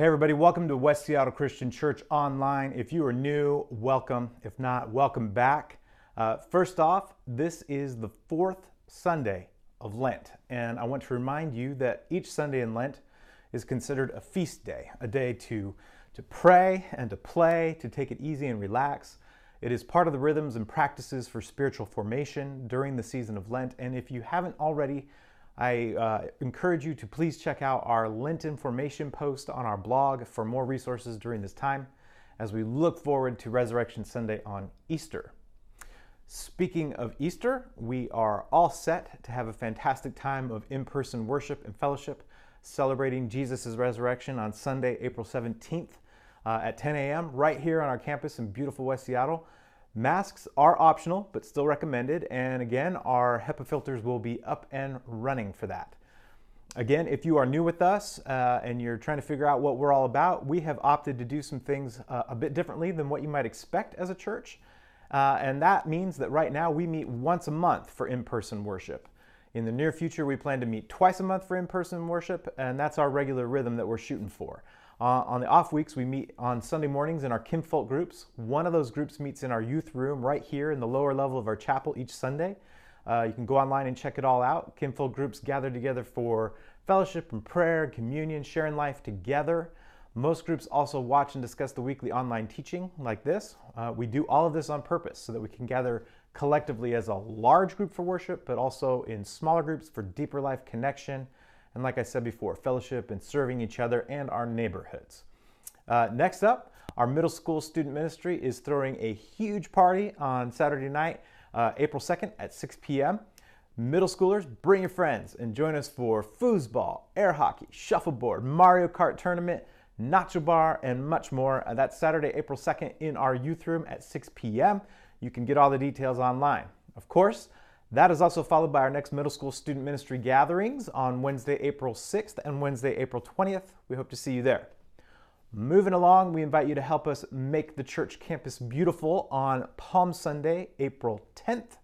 Hey, everybody, welcome to West Seattle Christian Church Online. If you are new, welcome. If not, welcome back. Uh, first off, this is the fourth Sunday of Lent, and I want to remind you that each Sunday in Lent is considered a feast day, a day to, to pray and to play, to take it easy and relax. It is part of the rhythms and practices for spiritual formation during the season of Lent, and if you haven't already, I uh, encourage you to please check out our Lent information post on our blog for more resources during this time as we look forward to Resurrection Sunday on Easter. Speaking of Easter, we are all set to have a fantastic time of in person worship and fellowship celebrating Jesus' resurrection on Sunday, April 17th uh, at 10 a.m. right here on our campus in beautiful West Seattle. Masks are optional, but still recommended. And again, our HEPA filters will be up and running for that. Again, if you are new with us uh, and you're trying to figure out what we're all about, we have opted to do some things uh, a bit differently than what you might expect as a church. Uh, and that means that right now we meet once a month for in person worship. In the near future, we plan to meet twice a month for in person worship, and that's our regular rhythm that we're shooting for. Uh, on the off weeks, we meet on Sunday mornings in our kinfolk groups. One of those groups meets in our youth room right here in the lower level of our chapel each Sunday. Uh, you can go online and check it all out. Kinfolk groups gather together for fellowship and prayer, communion, sharing life together. Most groups also watch and discuss the weekly online teaching like this. Uh, we do all of this on purpose so that we can gather collectively as a large group for worship, but also in smaller groups for deeper life connection and like I said before, fellowship and serving each other and our neighborhoods. Uh, next up, our middle school student ministry is throwing a huge party on Saturday night, uh, April 2nd at 6 p.m. Middle schoolers, bring your friends and join us for foosball, air hockey, shuffleboard, Mario Kart tournament, nacho bar, and much more. Uh, that's Saturday, April 2nd in our youth room at 6 p.m. You can get all the details online. Of course, that is also followed by our next middle school student ministry gatherings on Wednesday, April 6th and Wednesday, April 20th. We hope to see you there. Moving along, we invite you to help us make the church campus beautiful on Palm Sunday, April 10th.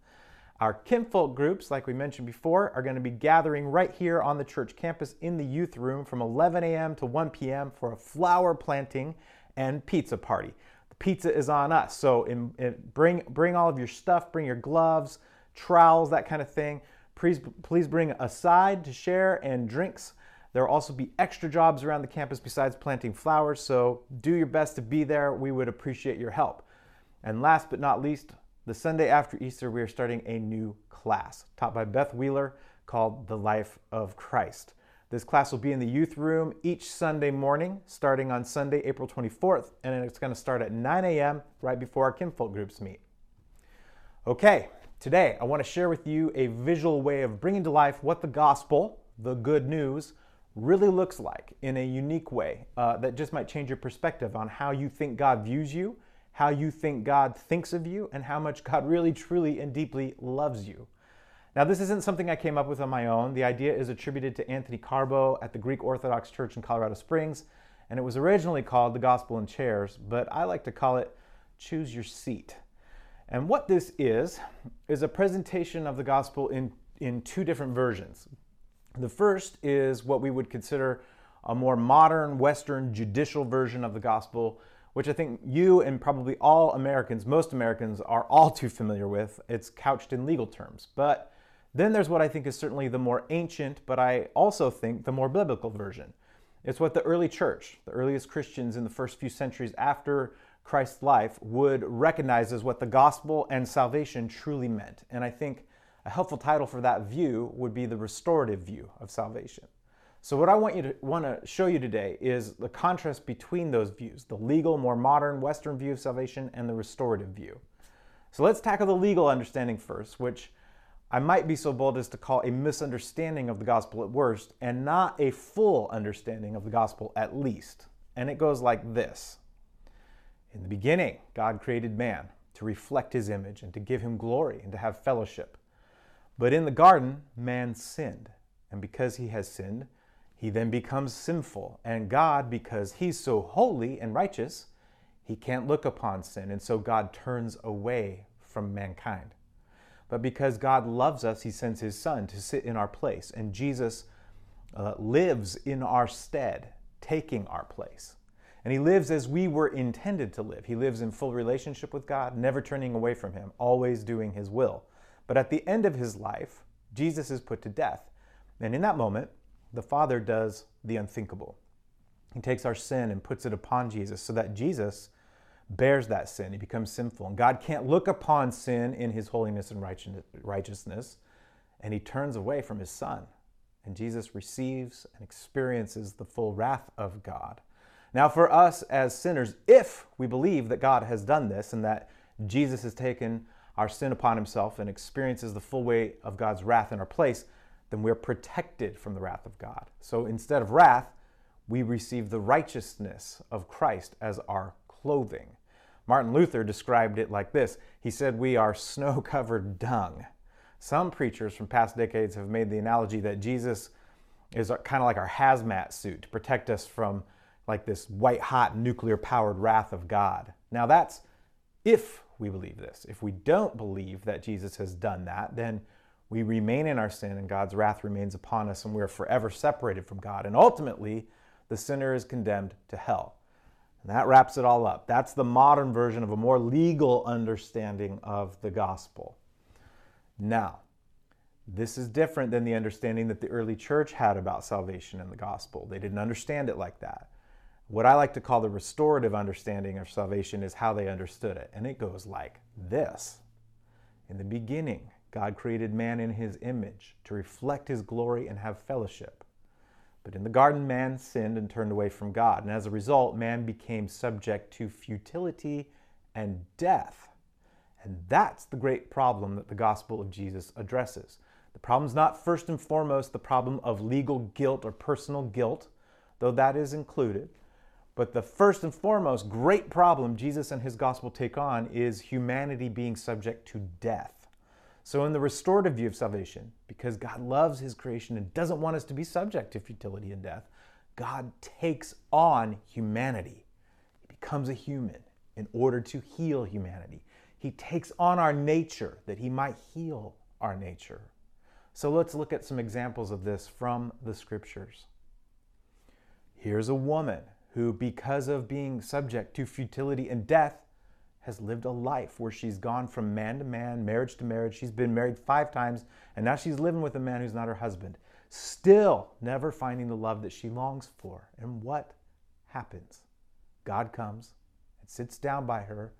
Our kinfolk groups, like we mentioned before, are going to be gathering right here on the church campus in the youth room from 11 a.m. to 1 p.m. for a flower planting and pizza party. The pizza is on us, so in, in, bring, bring all of your stuff, bring your gloves, trowels, that kind of thing. Please, please bring a side to share and drinks. There will also be extra jobs around the campus besides planting flowers, so do your best to be there. We would appreciate your help. And last but not least, the Sunday after Easter, we are starting a new class taught by Beth Wheeler called The Life of Christ. This class will be in the youth room each Sunday morning, starting on Sunday, April 24th, and it's going to start at 9 a.m. right before our kinfolk groups meet. Okay, Today, I want to share with you a visual way of bringing to life what the gospel, the good news, really looks like in a unique way uh, that just might change your perspective on how you think God views you, how you think God thinks of you, and how much God really, truly, and deeply loves you. Now, this isn't something I came up with on my own. The idea is attributed to Anthony Carbo at the Greek Orthodox Church in Colorado Springs, and it was originally called The Gospel in Chairs, but I like to call it Choose Your Seat. And what this is, is a presentation of the gospel in, in two different versions. The first is what we would consider a more modern, Western, judicial version of the gospel, which I think you and probably all Americans, most Americans, are all too familiar with. It's couched in legal terms. But then there's what I think is certainly the more ancient, but I also think the more biblical version. It's what the early church, the earliest Christians in the first few centuries after Christ's life would recognize as what the gospel and salvation truly meant. And I think a helpful title for that view would be the restorative view of salvation. So what I want you to want to show you today is the contrast between those views, the legal, more modern Western view of salvation and the restorative view. So let's tackle the legal understanding first, which I might be so bold as to call a misunderstanding of the gospel at worst and not a full understanding of the gospel at least. And it goes like this. In the beginning, God created man to reflect his image and to give him glory and to have fellowship. But in the garden, man sinned. And because he has sinned, he then becomes sinful. And God, because he's so holy and righteous, he can't look upon sin. And so God turns away from mankind. But because God loves us, he sends his son to sit in our place. And Jesus uh, lives in our stead taking our place. And he lives as we were intended to live. He lives in full relationship with God, never turning away from him, always doing his will. But at the end of his life, Jesus is put to death. And in that moment, the Father does the unthinkable. He takes our sin and puts it upon Jesus so that Jesus bears that sin. He becomes sinful. And God can't look upon sin in his holiness and righteousness, and he turns away from his Son. And Jesus receives and experiences the full wrath of God. Now, for us as sinners, if we believe that God has done this and that Jesus has taken our sin upon himself and experiences the full weight of God's wrath in our place, then we're protected from the wrath of God. So instead of wrath, we receive the righteousness of Christ as our clothing. Martin Luther described it like this He said, We are snow covered dung. Some preachers from past decades have made the analogy that Jesus is kind of like our hazmat suit to protect us from like this white hot nuclear powered wrath of God. Now, that's if we believe this. If we don't believe that Jesus has done that, then we remain in our sin and God's wrath remains upon us and we're forever separated from God. And ultimately, the sinner is condemned to hell. And that wraps it all up. That's the modern version of a more legal understanding of the gospel. Now, this is different than the understanding that the early church had about salvation and the gospel. They didn't understand it like that. What I like to call the restorative understanding of salvation is how they understood it. And it goes like this In the beginning, God created man in his image to reflect his glory and have fellowship. But in the garden, man sinned and turned away from God. And as a result, man became subject to futility and death. And that's the great problem that the gospel of Jesus addresses. The problem is not first and foremost the problem of legal guilt or personal guilt, though that is included. But the first and foremost great problem Jesus and his gospel take on is humanity being subject to death. So, in the restorative view of salvation, because God loves his creation and doesn't want us to be subject to futility and death, God takes on humanity. He becomes a human in order to heal humanity. He takes on our nature that he might heal our nature. So, let's look at some examples of this from the scriptures. Here's a woman who, because of being subject to futility and death, has lived a life where she's gone from man to man, marriage to marriage. She's been married five times, and now she's living with a man who's not her husband, still never finding the love that she longs for. And what happens? God comes and sits down by her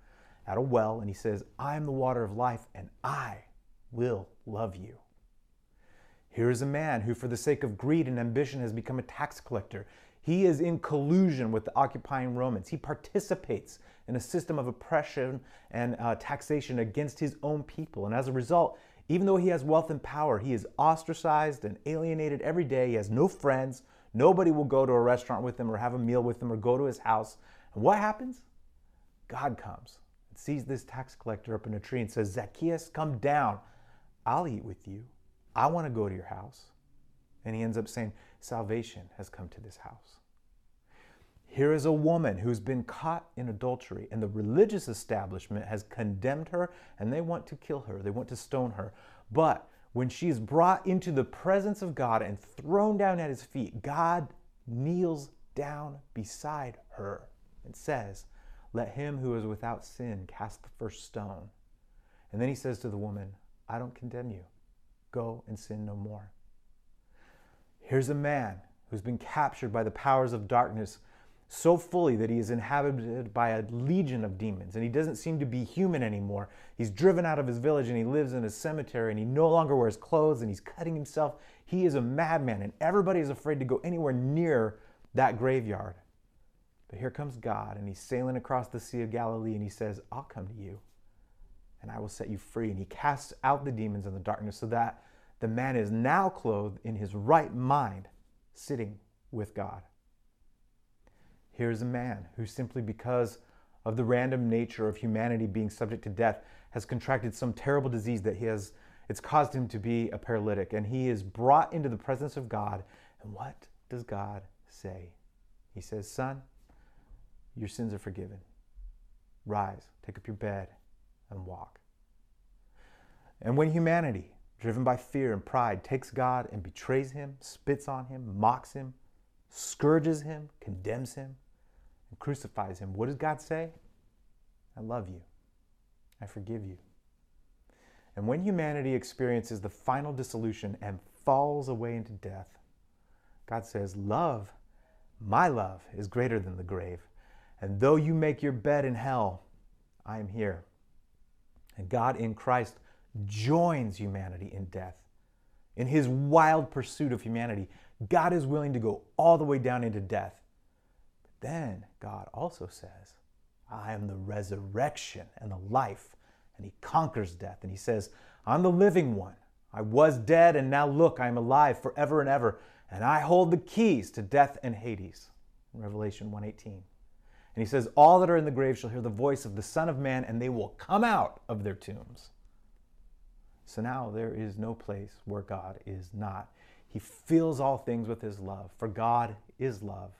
at a well, and he says, I am the water of life, and I will love you. Here is a man who, for the sake of greed and ambition, has become a tax collector. He is in collusion with the occupying Romans. He participates in a system of oppression and uh, taxation against his own people. And as a result, even though he has wealth and power, he is ostracized and alienated every day. He has no friends. Nobody will go to a restaurant with him or have a meal with him or go to his house. And what happens? God comes and sees this tax collector up in a tree and says, Zacchaeus, come down. I'll eat with you. I want to go to your house. And he ends up saying, Salvation has come to this house. Here is a woman who's been caught in adultery, and the religious establishment has condemned her and they want to kill her. They want to stone her. But when she is brought into the presence of God and thrown down at his feet, God kneels down beside her and says, Let him who is without sin cast the first stone. And then he says to the woman, I don't condemn you. Go and sin no more. Here's a man who's been captured by the powers of darkness so fully that he is inhabited by a legion of demons and he doesn't seem to be human anymore. He's driven out of his village and he lives in a cemetery and he no longer wears clothes and he's cutting himself. He is a madman and everybody is afraid to go anywhere near that graveyard. But here comes God and he's sailing across the Sea of Galilee and he says, I'll come to you and I will set you free. And he casts out the demons in the darkness so that the man is now clothed in his right mind, sitting with God. Here's a man who, simply because of the random nature of humanity being subject to death, has contracted some terrible disease that he has it's caused him to be a paralytic and he is brought into the presence of God. And what does God say? He says, Son, your sins are forgiven. Rise, take up your bed, and walk. And when humanity driven by fear and pride, takes God and betrays him, spits on him, mocks him, scourges him, condemns him, and crucifies him, what does God say? I love you. I forgive you. And when humanity experiences the final dissolution and falls away into death, God says, Love, my love, is greater than the grave. And though you make your bed in hell, I am here. And God in Christ joins humanity in death. In his wild pursuit of humanity, God is willing to go all the way down into death. But then God also says, I am the resurrection and the life. And he conquers death. And he says, I'm the living one. I was dead, and now look, I am alive forever and ever. And I hold the keys to death and Hades. Revelation 118. And he says, All that are in the grave shall hear the voice of the Son of Man, and they will come out of their tombs. So now there is no place where God is not. He fills all things with his love, for God is love.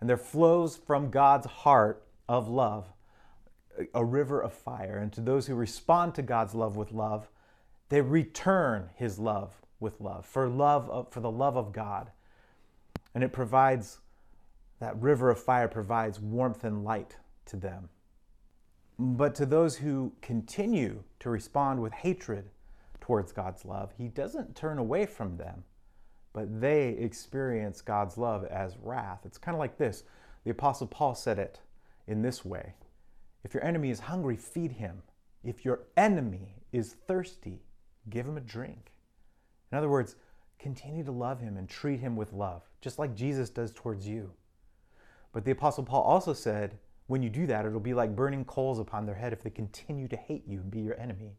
And there flows from God's heart of love a river of fire. And to those who respond to God's love with love, they return his love with love, for love of, for the love of God. And it provides that river of fire provides warmth and light to them. But to those who continue to respond with hatred towards God's love, he doesn't turn away from them, but they experience God's love as wrath. It's kind of like this. The Apostle Paul said it in this way If your enemy is hungry, feed him. If your enemy is thirsty, give him a drink. In other words, continue to love him and treat him with love, just like Jesus does towards you. But the Apostle Paul also said, when you do that, it'll be like burning coals upon their head if they continue to hate you and be your enemy.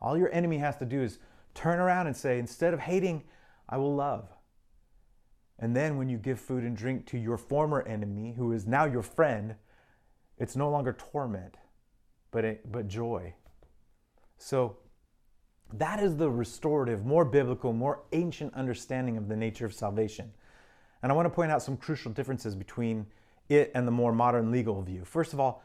All your enemy has to do is turn around and say, instead of hating, I will love. And then when you give food and drink to your former enemy, who is now your friend, it's no longer torment, but, it, but joy. So that is the restorative, more biblical, more ancient understanding of the nature of salvation. And I want to point out some crucial differences between it and the more modern legal view. First of all,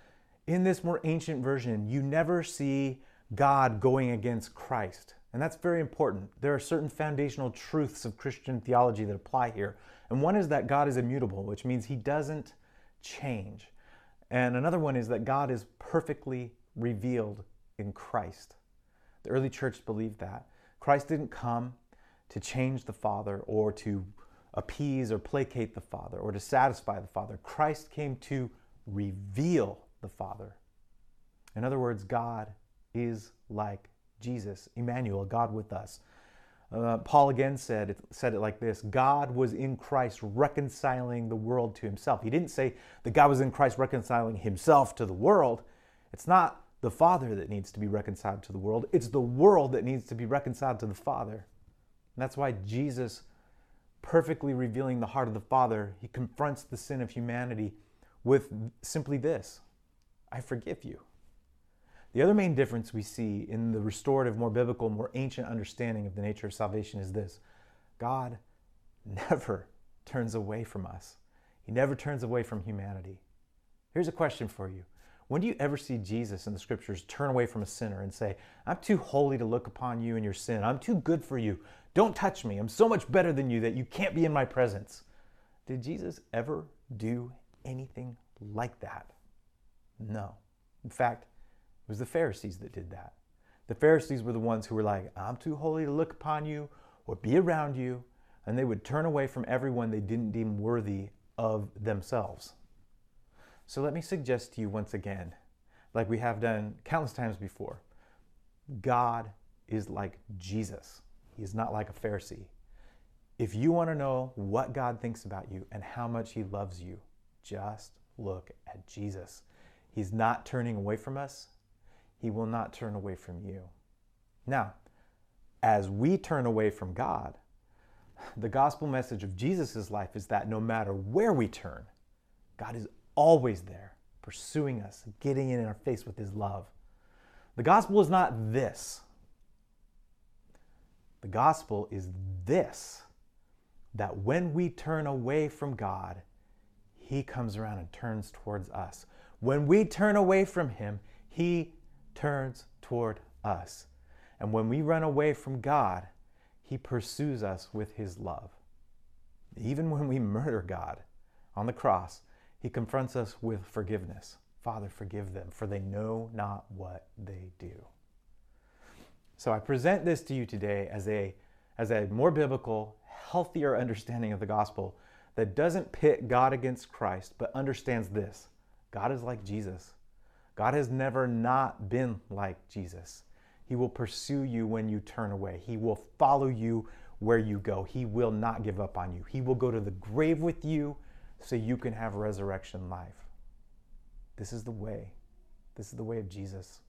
in this more ancient version, you never see God going against Christ. And that's very important. There are certain foundational truths of Christian theology that apply here. And one is that God is immutable, which means he doesn't change. And another one is that God is perfectly revealed in Christ. The early church believed that. Christ didn't come to change the Father or to appease or placate the Father or to satisfy the Father. Christ came to reveal the Father. In other words, God is like Jesus, Emmanuel, God with us. Uh, Paul again said it, said it like this God was in Christ reconciling the world to himself. He didn't say that God was in Christ reconciling himself to the world. It's not the Father that needs to be reconciled to the world, it's the world that needs to be reconciled to the Father. And that's why Jesus, perfectly revealing the heart of the Father, he confronts the sin of humanity with simply this I forgive you. The other main difference we see in the restorative, more biblical, more ancient understanding of the nature of salvation is this God never turns away from us, He never turns away from humanity. Here's a question for you when do you ever see Jesus in the scriptures turn away from a sinner and say, I'm too holy to look upon you and your sin. I'm too good for you. Don't touch me. I'm so much better than you that you can't be in my presence. Did Jesus ever do anything like that? No. In fact, was the Pharisees that did that. The Pharisees were the ones who were like, I'm too holy to look upon you or be around you. And they would turn away from everyone they didn't deem worthy of themselves. So let me suggest to you once again, like we have done countless times before, God is like Jesus. He is not like a Pharisee. If you want to know what God thinks about you and how much He loves you, just look at Jesus. He's not turning away from us, He will not turn away from you. Now, as we turn away from God, the gospel message of Jesus' life is that no matter where we turn, God is always there, pursuing us, getting in our face with his love. The gospel is not this. The gospel is this that when we turn away from God, he comes around and turns towards us. When we turn away from him, he turns toward us. And when we run away from God, he pursues us with his love. Even when we murder God on the cross, he confronts us with forgiveness. Father, forgive them, for they know not what they do. So I present this to you today as a, as a more biblical, healthier understanding of the gospel that doesn't pit God against Christ, but understands this God is like Jesus. God has never not been like Jesus. He will pursue you when you turn away. He will follow you where you go. He will not give up on you. He will go to the grave with you so you can have resurrection life. This is the way. This is the way of Jesus.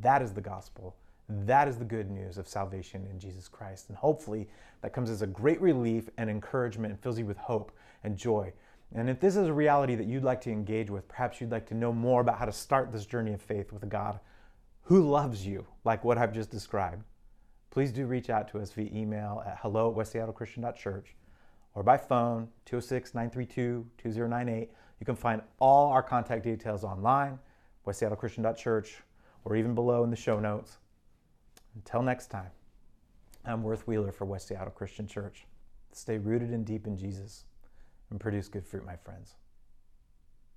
That is the gospel. That is the good news of salvation in Jesus Christ. And hopefully that comes as a great relief and encouragement and fills you with hope and joy. And if this is a reality that you'd like to engage with, perhaps you'd like to know more about how to start this journey of faith with a God who loves you, like what I've just described, please do reach out to us via email at hello at westseattlechristian.church or by phone 206 932 2098. You can find all our contact details online, westseattlechristian.church, or even below in the show notes. Until next time, I'm Worth Wheeler for West Seattle Christian Church. Stay rooted and deep in Jesus and produce good fruit, my friends.